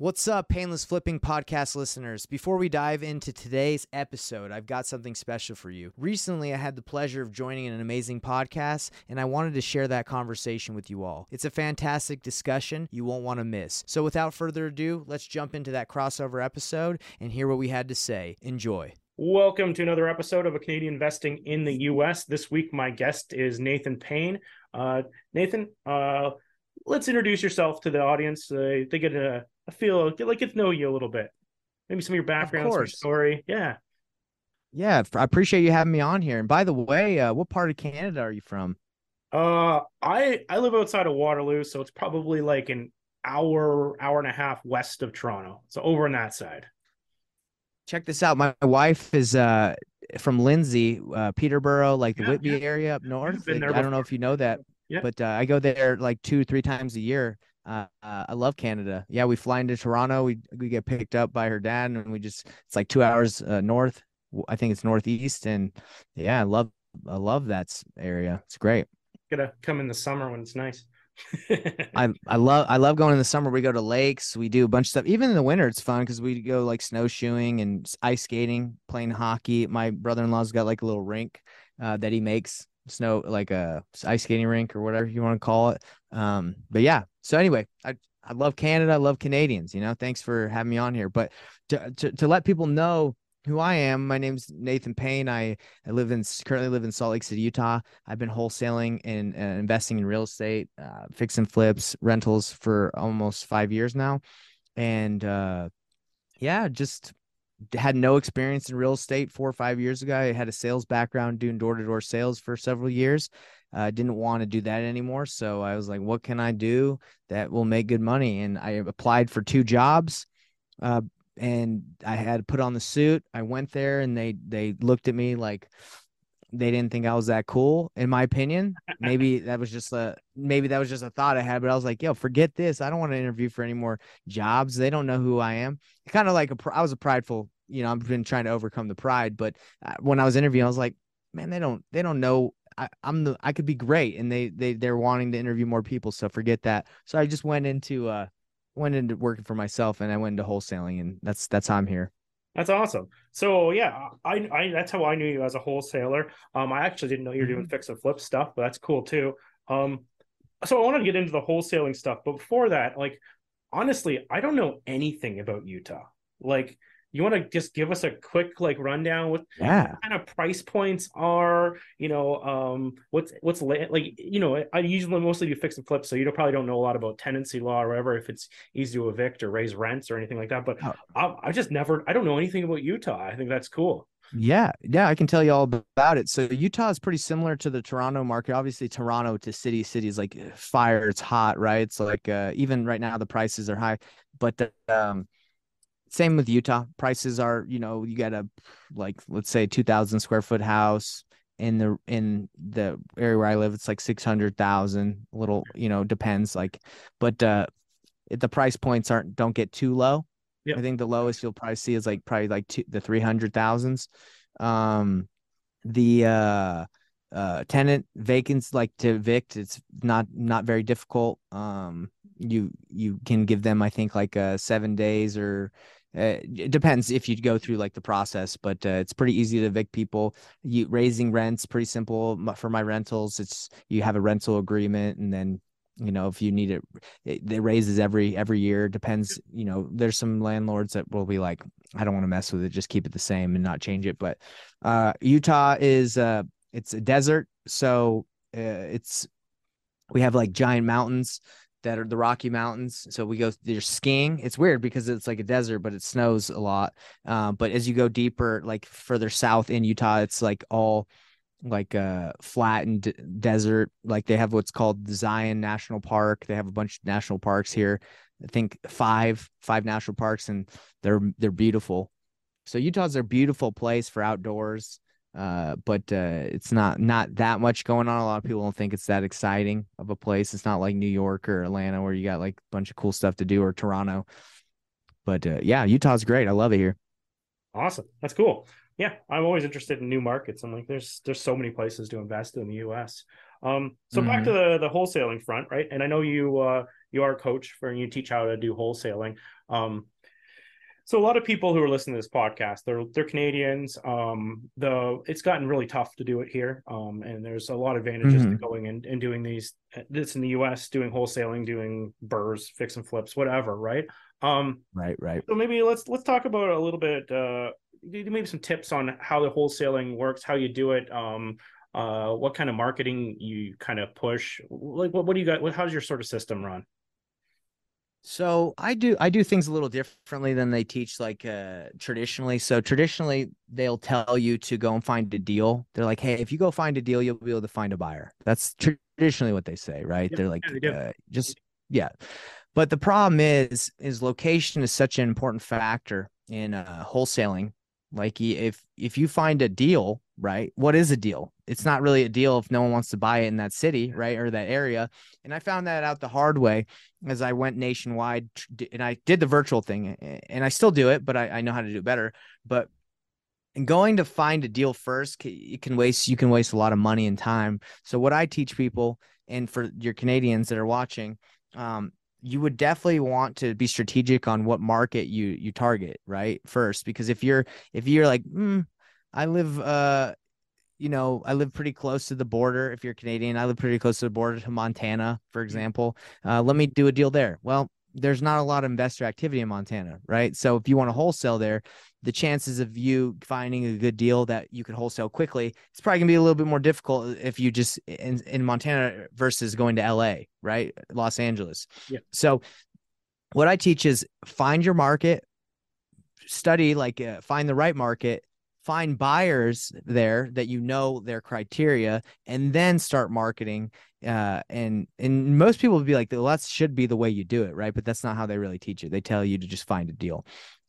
What's up, Painless Flipping podcast listeners? Before we dive into today's episode, I've got something special for you. Recently, I had the pleasure of joining an amazing podcast, and I wanted to share that conversation with you all. It's a fantastic discussion you won't want to miss. So, without further ado, let's jump into that crossover episode and hear what we had to say. Enjoy. Welcome to another episode of A Canadian Investing in the U.S. This week, my guest is Nathan Payne. Uh, Nathan, uh, let's introduce yourself to the audience. Uh, they get a, a feel, like get to know you a little bit. Maybe some of your background, Of story. Yeah. Yeah, I appreciate you having me on here. And by the way, uh, what part of Canada are you from? Uh, I I live outside of Waterloo, so it's probably like an hour, hour and a half west of Toronto. So over on that side. Check this out. My wife is uh, from Lindsay, uh, Peterborough, like the Yeah, Whitby yeah. area up north. Like, I don't know if you know that, Yeah. but uh, I go there like two, three times a year. Uh, uh, I love Canada. Yeah, we fly into Toronto. We we get picked up by her dad, and we just it's like two hours uh, north. I think it's northeast, and yeah, I love I love that area. It's great. Gotta come in the summer when it's nice. I I love I love going in the summer. We go to lakes. We do a bunch of stuff. Even in the winter, it's fun because we go like snowshoeing and ice skating, playing hockey. My brother in law's got like a little rink uh, that he makes snow like a ice skating rink or whatever you want to call it. Um, but yeah. So anyway, I I love Canada. I love Canadians. You know, thanks for having me on here. But to to, to let people know who I am, my name's Nathan Payne. I I live in currently live in Salt Lake City, Utah. I've been wholesaling and investing in real estate, uh, fix and flips, rentals for almost five years now, and uh, yeah, just had no experience in real estate four or five years ago. I had a sales background doing door to door sales for several years. I uh, didn't want to do that anymore, so I was like, "What can I do that will make good money?" And I applied for two jobs. Uh, and I had put on the suit. I went there and they they looked at me like they didn't think I was that cool, in my opinion. Maybe that was just a maybe that was just a thought I had, but I was like, yo, forget this. I don't want to interview for any more jobs. They don't know who I am. Kind of like a I was a prideful, you know, I've been trying to overcome the pride, but uh, when I was interviewing, I was like, man, they don't they don't know I, I'm the I could be great, and they they they're wanting to interview more people, so forget that. So I just went into uh went into working for myself, and I went into wholesaling, and that's that's how I'm here. That's awesome. So yeah, I, I that's how I knew you as a wholesaler. Um, I actually didn't know you were doing fix and flip stuff, but that's cool too. Um, so I wanted to get into the wholesaling stuff, but before that, like honestly, I don't know anything about Utah. Like, you want to just give us a quick like rundown what Yeah. kind of price points are, you know, um, what's what's like, you know, I usually mostly do fix and flip, so you don't, probably don't know a lot about tenancy law or whatever if it's easy to evict or raise rents or anything like that. But Oh. I, I just never, I don't know anything about Utah. I think that's cool. Yeah, yeah, I can tell you all about it. So Utah is pretty similar to the Toronto market. Obviously, Toronto to city, cities like fire. It's hot, right? It's like uh, even right now the prices are high, but um, same with Utah. Prices are, you know, you got a like let's say two thousand square foot house in the in the area where I live. It's like six hundred thousand. A little, you know, depends. Like, but uh, the price points aren't don't get too low. Yep. I think the lowest you'll probably see is like probably like two, the three hundred thousands. Um, the uh, uh, tenant vacants like to evict. It's not not very difficult. Um, you you can give them I think like uh seven days or. Uh, it depends if you go through like the process, but uh, it's pretty easy to evict people. You raising rents pretty simple for my rentals. It's you have a rental agreement, and then you know if you need it, it, it raises every every year. Depends, you know. There's some landlords that will be like, I don't want to mess with it, just keep it the same and not change it. But uh, Utah is uh, it's a desert, so uh, it's we have like giant mountains that are the Rocky Mountains. So we go there's skiing. It's weird because it's like a desert, but it snows a lot. Um, but as you go deeper, like further south in Utah, it's like all like uh flattened d- desert. Like they have what's called Zion National Park. They have a bunch of national parks here. I think five five national parks, and they're they're beautiful. So Utah's a beautiful place for outdoors uh but uh it's not not that much going on a lot of people don't think it's that exciting of a place it's not like new york or atlanta where you got like a bunch of cool stuff to do or toronto but uh, yeah utah's great i love it here Awesome. That's cool. Yeah, I'm always interested in new markets. I'm like, there's there's so many places to invest in the U.S. Um, so back to the the wholesaling front, right? And I know you uh, you are a coach for and you teach how to do wholesaling. Um, so a lot of people who are listening to this podcast, they're they're Canadians. Um, the it's gotten really tough to do it here. Um, and there's a lot of advantages Mhm. to going and, and doing these this in the US, doing wholesaling, doing burrs, fix and flips, whatever, right? Um, Right, right. so maybe let's let's talk about a little bit uh maybe some tips on how the wholesaling works, how you do it, um uh what kind of marketing you kind of push. Like what what do you got what how's your sort of system run? So I do I do things a little differently than they teach like uh traditionally. So traditionally they'll tell you to go and find a deal. They're like, "Hey, if you go find a deal, you'll be able to find a buyer." That's traditionally what they say, right? Yeah, They're like uh, just yeah. But the problem is is location is such an important factor in uh wholesaling. Like if if you find a deal, right? What is a deal? It's not really a deal if no one wants to buy it in that city, right? Or that area. And I found that out the hard way as I went nationwide and I did the virtual thing and I still do it, but I, I know how to do it better. But in going to find a deal first, you can waste you can waste a lot of money and time. So what I teach people, and for your Canadians that are watching, um, you would definitely want to be strategic on what market you you target right first, because if you're if you're like, mm, I live uh you know, I live pretty close to the border. If you're Canadian, I live pretty close to the border to Montana, for example. Uh, let me do a deal there. Well, there's not a lot of investor activity in Montana, right? So if you want to wholesale there, the chances of you finding a good deal that you could wholesale quickly, it's probably gonna be a little bit more difficult if you just in, in Montana versus going to LA, right? Los Angeles. Yeah. So what I teach is find your market, study like uh, find the right market find buyers there that you know their criteria and then start marketing uh and and most people would be like well that should be the way you do it right? But that's not how they really teach it they tell you to just find a deal.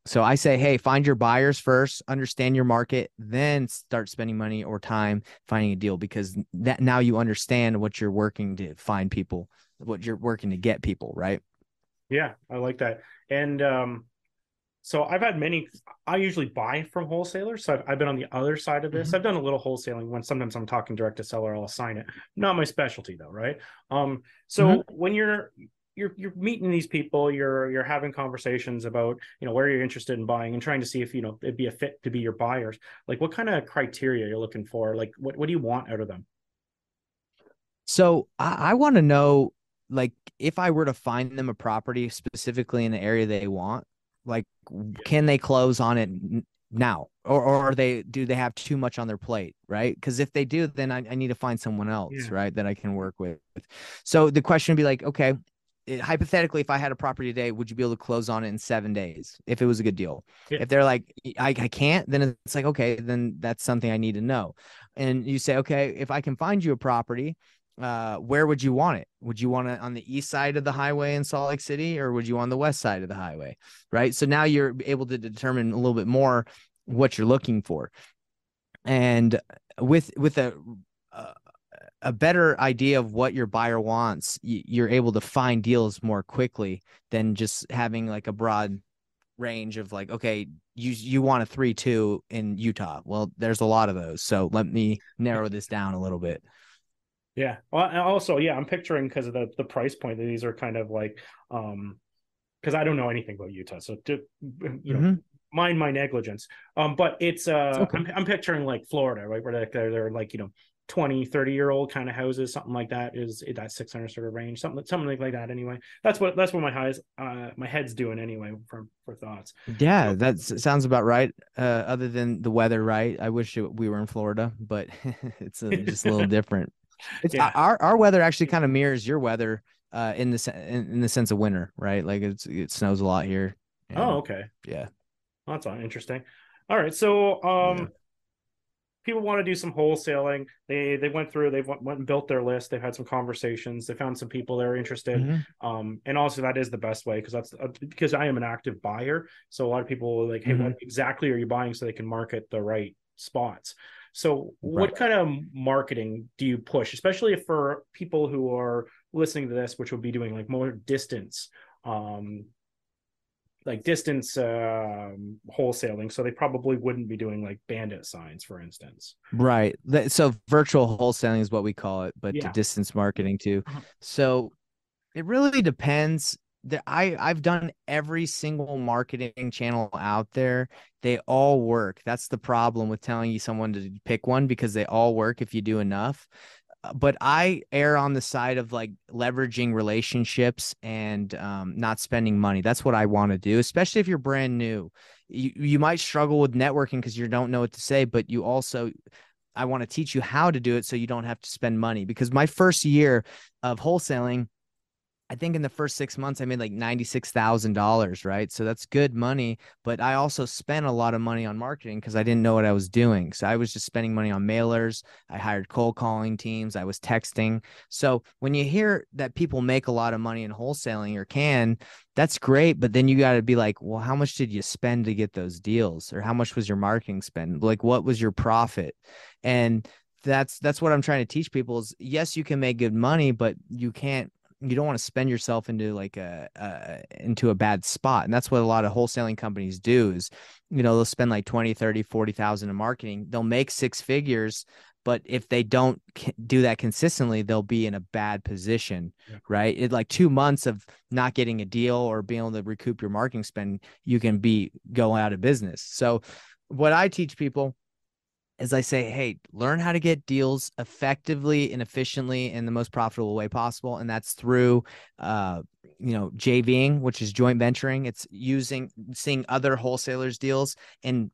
So i say hey find your buyers first understand your market then start spending money or time finding a deal because that now you understand what you're working to find people what you're working to get people right? Yeah, I like that. And um so I've had many I usually buy from wholesalers. So I've, I've been on the other side of this. Mhm. I've done a little wholesaling when sometimes I'm talking direct to seller, I'll assign it. Not my specialty though, right? Um so Mhm. when you're you're you're meeting these people, you're you're having conversations about, you know, where you're interested in buying and trying to see if, you know, it'd be a fit to be your buyers. Like what kind of criteria you're looking for? Like what what do you want out of them? So I, I want to know, like, if I were to find them a property specifically in the area they want, like, can they close on it now, or or are they do they have too much on their plate, right? Because if they do, then I, I need to find someone else, Yeah. right, that I can work with. So the question would be like, okay, it- hypothetically, if I had a property today, would you be able to close on it in seven days if it was a good deal? Yeah. If they're like, I, I can't, then it's like, okay, then that's something I need to know. And you say, okay, if I can find you a property uh where would you want it? Would you want it on the east side of the highway in salt lake city or would you on the west side of the highway? Right? So now you're able to determine a little bit more what you're looking for. And with with a a- a better idea of what your buyer wants you're able to find deals more quickly than just having like a broad range of like okay you you want a 3-2 in Utah. Well there's a lot of those. So let me narrow this down a little bit Yeah. Well, and also, yeah, I'm picturing because of the the price point that these are kind of like, um, because I don't know anything about Utah, so to you know, Mhm. mind my negligence. Um, but it's uh, okay. I'm I'm picturing like Florida, right, where they're they're, they're like you know. 20 30 year old kind of houses something like that is that 600 sort of range something something like that anyway that's what that's what my highs uh my head's doing anyway for for thoughts Yeah, that sounds about right. Uh, other than the weather, right? I wish it, we were in Florida, but it's uh just a little different. It's Yeah. our our weather actually kind of mirrors your weather, uh, in the in, in the sense of winter, right? Like it's it snows a lot here. and- oh okay yeah. Well, that's interesting. All right, so um, Yeah. people want to do some wholesaling. They they went through, they went, went and built their list. They've had some conversations. They found some people that are interested. Mhm. Um, and also that is the best way because that's uh, because I am an active buyer. So a lot of people are like, hey, what exactly are you buying so they can market the right spots. So what kind of marketing do you push, especially for people who are listening to this, which will be doing like more distance, um, like distance um, wholesaling. So they probably wouldn't be doing like bandit signs, for instance. Right. So virtual wholesaling is what we call it, but to Yeah. distance marketing too. Mhm. So it really depends the, I I've done every single marketing channel out there. They all work. That's the problem with telling you someone to pick one because they all work if you do enough. Uh, but I err on the side of like leveraging relationships and um, not spending money. That's what I want to do, especially if you're brand new. You you might struggle with networking because you don't know what to say, but you also I want to teach you how to do it so you don't have to spend money. Because my first year of wholesaling, I think in the first six months I made like ninety six thousand dollars, right? So that's good money. But I also spent a lot of money on marketing because I didn't know what I was doing. So I was just spending money on mailers. I hired cold calling teams. I was texting. So when you hear that people make a lot of money in wholesaling or can, that's great. But then you got to be like, well, how much did you spend to get those deals, or how much was your marketing spend? Like, what was your profit? And that's that's what I'm trying to teach people is yes, you can make good money, but you can't you don't want to spend yourself into like a, a, into a bad spot and that's what a lot of wholesaling companies do is you know they'll spend like 20 30 40,000 in marketing they'll make six figures but if they don't do that consistently they'll be in a bad position yeah. right it like 2 months of not getting a deal or being able to recoup your marketing spend you can be go out of business so what i teach people is I say, hey, learn how to get deals effectively and efficiently in the most profitable way possible. And that's through, uh, you know, JVing, which is joint venturing. It's using, seeing other wholesalers' deals and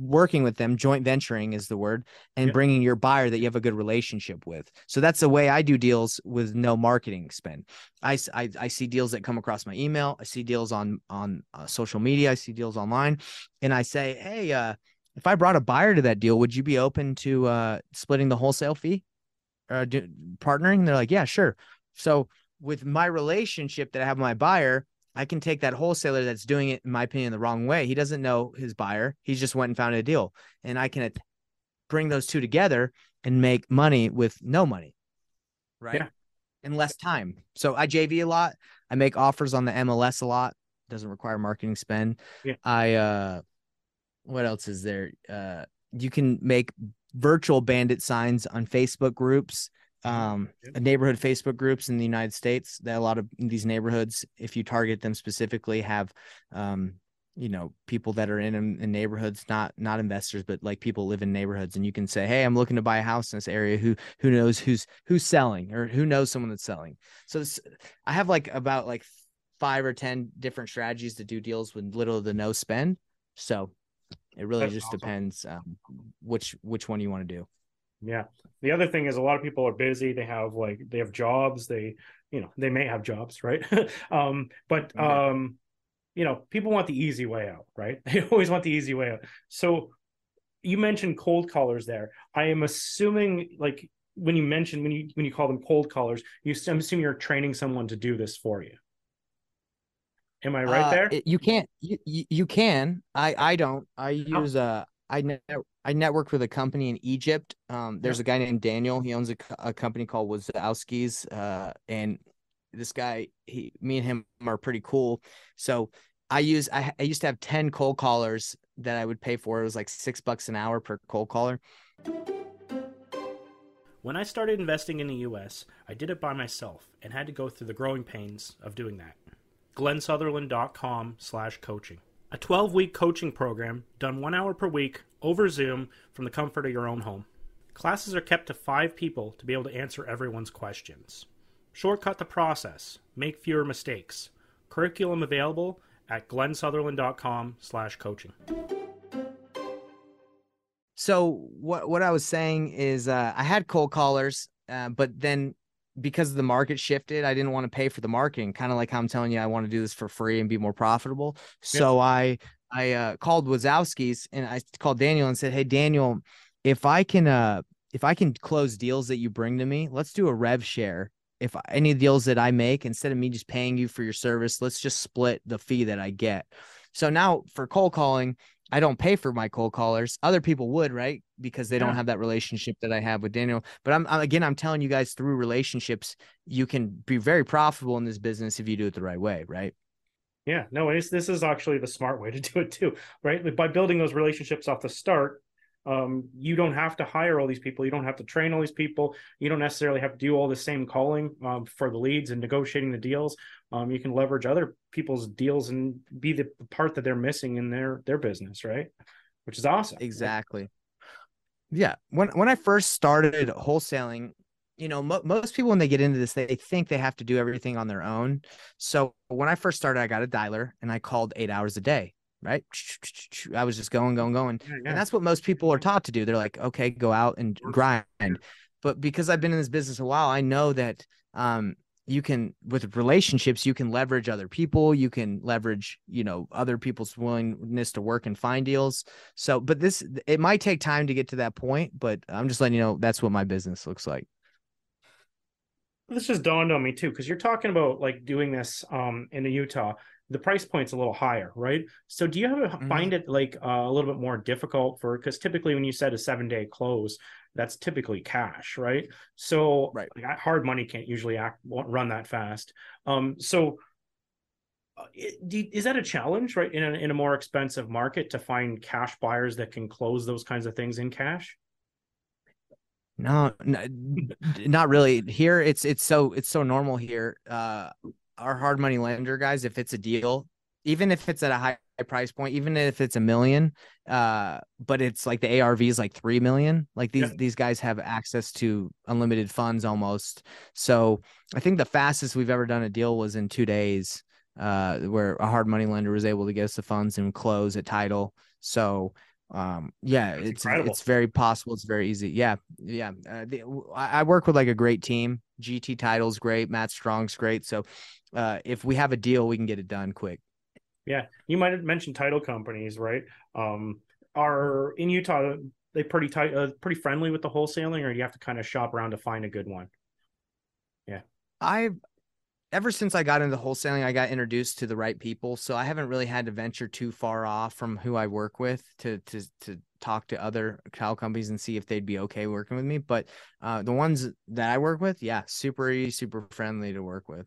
working with them. Joint venturing is the word, and yep. bringing your buyer that you have a good relationship with. So that's the way I do deals with no marketing spend. I, I, I see deals that come across my email. I see deals on on uh, social media. I see deals online, and I say, hey, uh, if I brought a buyer to that deal, would you be open to uh, splitting the wholesale fee, uh, do, partnering? they're like, yeah, sure. So with my relationship that I have with my buyer, I can take that wholesaler that's doing it, in my opinion, the wrong way. He doesn't know his buyer. He's just went and found a deal, and I can bring those two together and make money with no money, right? Yeah. And less time. So I JV a lot. I make offers on the MLS a lot. Doesn't require marketing spend. Yeah. I uh what else is there? Uh, you can make virtual bandit signs on Facebook groups, um, neighborhood Facebook groups in the United States. That a lot of these neighborhoods, if you target them specifically, have, um, you know, people that are in, in neighborhoods, not not investors, but like people live in neighborhoods, and you can say, "Hey, I'm looking to buy a house in this area. Who who knows who's who's selling or who knows someone that's selling?" So this, I have like about like five or ten different strategies to do deals with little to no spend. So it really That's just awesome. depends um, which which one you want to do. Yeah. The other thing is a lot of people are busy. They have like they have jobs. They you know they may have jobs, right? um, but um, you know people want the easy way out, right? They always want the easy way out. So you mentioned cold callers there. I am assuming like when you mentioned when you when you call them cold callers, you I'm assuming you're training someone to do this for you. Am I right uh, there? You can't. You, you can. I I don't. I use uh I net, I networked with a company in Egypt. Um, there's a guy named Daniel. He owns a, a company called Wazowski's. Uh, and this guy, he, me and him are pretty cool. So I use I, I used to have ten cold callers that I would pay for. It was like six bucks an hour per cold caller. When I started investing in the U.S., I did it by myself and had to go through the growing pains of doing that glensutherland.com slash coaching. A 12-week coaching program done one hour per week over Zoom from the comfort of your own home. Classes are kept to five people to be able to answer everyone's questions. Shortcut the process. Make fewer mistakes. Curriculum available at glensutherland.com slash coaching. So what what I was saying is uh, I had cold callers, uh, but then because the market shifted, I didn't want to pay for the marketing. Kind of like how I'm telling you, I want to do this for free and be more profitable. So yeah. I I uh, called Wazowski's and I called Daniel and said, "Hey Daniel, if I can uh if I can close deals that you bring to me, let's do a rev share. If any deals that I make, instead of me just paying you for your service, let's just split the fee that I get." So now for cold calling, I don't pay for my cold callers. Other people would, right? Because they yeah. don't have that relationship that I have with Daniel. But I'm again, I'm telling you guys through relationships, you can be very profitable in this business if you do it the right way, right? Yeah, no, it's, this is actually the smart way to do it too, right? By building those relationships off the start, um, you don't have to hire all these people. You don't have to train all these people. You don't necessarily have to do all the same calling um, for the leads and negotiating the deals. Um, you can leverage other people's deals and be the part that they're missing in their their business, right? Which is awesome. Exactly. Yeah. When when I first started wholesaling, you know, mo- most people when they get into this, they think they have to do everything on their own. So when I first started, I got a dialer and I called eight hours a day right? I was just going, going, going. Yeah, yeah. And that's what most people are taught to do. They're like, okay, go out and grind. But because I've been in this business a while, I know that um, you can, with relationships, you can leverage other people. You can leverage, you know, other people's willingness to work and find deals. So, but this, it might take time to get to that point, but I'm just letting you know that's what my business looks like. This just dawned on me too, because you're talking about like doing this um, in Utah the price point's a little higher, right? So do you have mm-hmm. find it like uh, a little bit more difficult for because typically when you set a seven day close, that's typically cash, right? So right. Like, hard money can't usually act won't run that fast. Um, so uh, is that a challenge, right? In a, in a more expensive market to find cash buyers that can close those kinds of things in cash? No, no, not really. Here, it's it's so it's so normal here. Uh, our hard money lender guys, if it's a deal, even if it's at a high price point, even if it's a million, uh, but it's like the ARV is like three million. Like these yeah. these guys have access to unlimited funds almost. So I think the fastest we've ever done a deal was in two days, uh, where a hard money lender was able to get us the funds and close at title. So um yeah That's it's incredible. it's very possible it's very easy yeah yeah uh, the, I, I work with like a great team gt titles great matt strong's great so uh, if we have a deal, we can get it done quick. Yeah, you might have mentioned title companies, right? Um, are in Utah they pretty tight, uh, pretty friendly with the wholesaling, or do you have to kind of shop around to find a good one? Yeah, I've ever since I got into wholesaling, I got introduced to the right people, so I haven't really had to venture too far off from who I work with to to to talk to other title companies and see if they'd be okay working with me. But uh, the ones that I work with, yeah, super easy, super friendly to work with.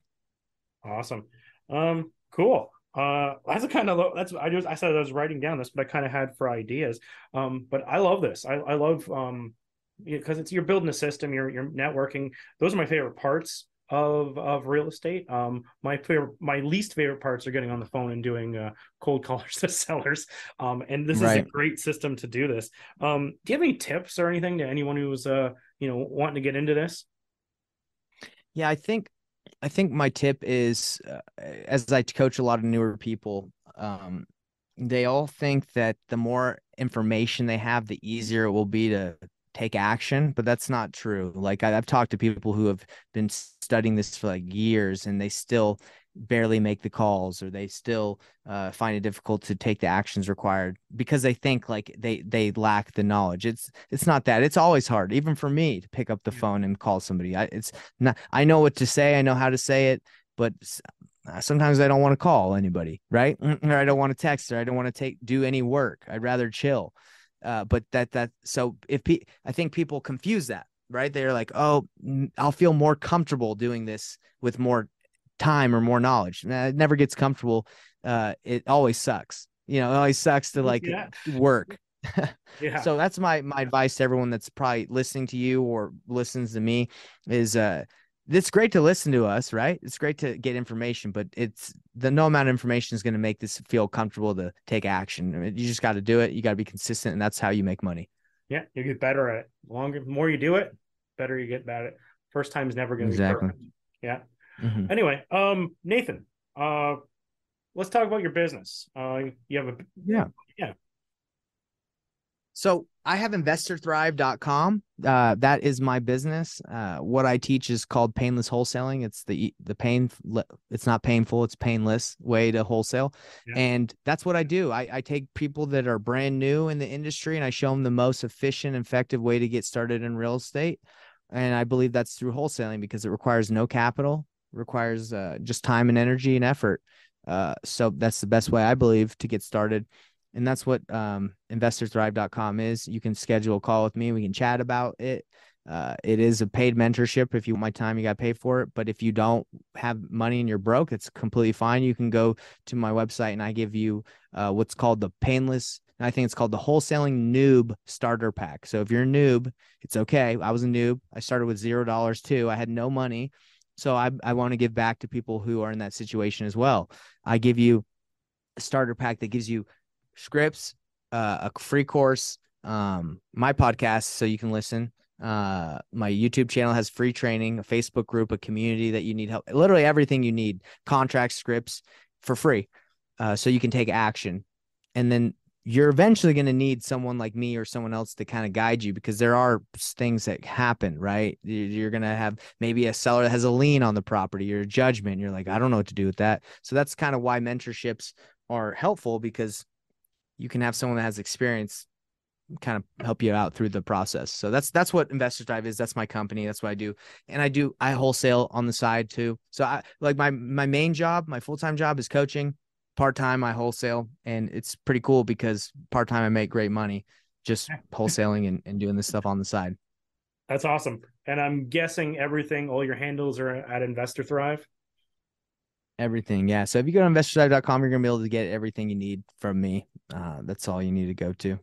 Awesome. Um, cool. Uh, that's a kind of that's I just I said I was writing down this, but I kind of had for ideas. Um, but I love this. I I love um because it's you're building a system, you're you're networking. Those are my favorite parts of of real estate. Um, my favorite, my least favorite parts are getting on the phone and doing uh, cold callers to sellers. Um, and this right. is a great system to do this. Um, do you have any tips or anything to anyone who's uh you know wanting to get into this? Yeah, I think I think my tip is uh, as I coach a lot of newer people, um, they all think that the more information they have, the easier it will be to take action, but that's not true. Like I, have talked to people who have been studying this for like years and they still barely make the calls or they still uh, find it difficult to take the actions required because they think like they they lack the knowledge. It's it's not that. It's always hard even for me to pick up the phone and call somebody. I, it's not i know what to say i know how to say it but uh, sometimes i don't want to call anybody right? Or i don't want to text or i don't want to take do any work. I'd rather chill uh, but that that so if pe- i think people confuse that right they're like oh i'll feel more comfortable doing this with more time or more knowledge. It never gets comfortable. Uh, it always sucks. You know, it always sucks to like yeah. work. yeah. So that's my my advice to everyone that's probably listening to you or listens to me is uh it's great to listen to us, right? It's great to get information, but it's the no amount of information is going to make this feel comfortable to take action. I mean, you just got to do it. You got to be consistent, and that's how you make money. Yeah, you get better at it. Longer, more you do it, better you get at it. First time is never going to exactly. be perfect. Yeah. Mm-hmm. Anyway, um, Nathan, uh, let's talk about your business. Uh, you have a yeah, yeah. So I have investorthrive.com. Uh, that is my business. Uh, what I teach is called painless wholesaling. It's the the pain. It's not painful. It's painless way to wholesale, yeah. and that's what I do. I, I take people that are brand new in the industry and I show them the most efficient, effective way to get started in real estate. And I believe that's through wholesaling because it requires no capital requires uh, just time and energy and effort. Uh, so that's the best way I believe to get started. And that's what um, investorthrive.com is. You can schedule a call with me. We can chat about it. Uh, it is a paid mentorship. If you want my time, you got to pay for it. But if you don't have money and you're broke, it's completely fine. You can go to my website and I give you uh, what's called the painless I think it's called the Wholesaling Noob Starter Pack. So if you're a noob, it's okay. I was a noob. I started with zero dollars too. I had no money. So I, I want to give back to people who are in that situation as well. I give you a starter pack that gives you scripts, uh, a free course, um, my podcast, so you can listen. Uh, my YouTube channel has free training, a Facebook group, a community that you need help, literally everything you need, contract scripts for free. Uh, so you can take action. And then you're eventually going to need someone like me or someone else to kind of guide you because there are things that happen, right? You're going to have maybe a seller that has a lien on the property a judgment. You're like, I don't know what to do with that. So that's kind of why mentorships are helpful because you can have someone that has experience kind of help you out through the process. So that's that's what Investor Thrive is. That's my company. That's what I do. And I do I wholesale on the side too. So I like my my main job, my full-time job is coaching part time I wholesale, and it's pretty cool because part time I make great money just wholesaling and, and doing this stuff on the side. That's awesome. And I'm guessing everything, all your handles are at Investor Thrive. Everything, yeah. So if you go to investorthrive.com, you're gonna be able to get everything you need from me. Uh, that's all you need to go to.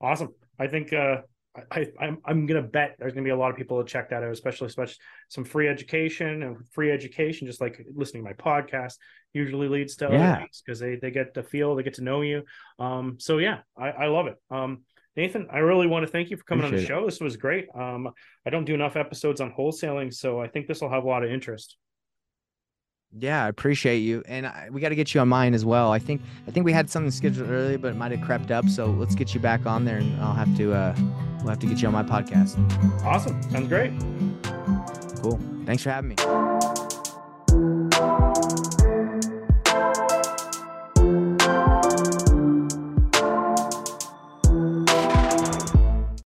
Awesome. I think uh, I, I'm I'm gonna bet there's gonna be a lot of people to check that out, especially especially some free education and free education, just like listening to my podcast usually leads to yeah. because they they get to feel, they get to know you. Um, so yeah, I, I love it. Um, Nathan, I really want to thank you for coming Appreciate on the show. It. This was great. Um, I don't do enough episodes on wholesaling, so I think this will have a lot of interest. Yeah, I appreciate you, and I, we got to get you on mine as well. I think I think we had something scheduled earlier, but it might have crept up. So let's get you back on there, and I'll have to uh, we'll have to get you on my podcast. Awesome, sounds great. Cool. Thanks for having me.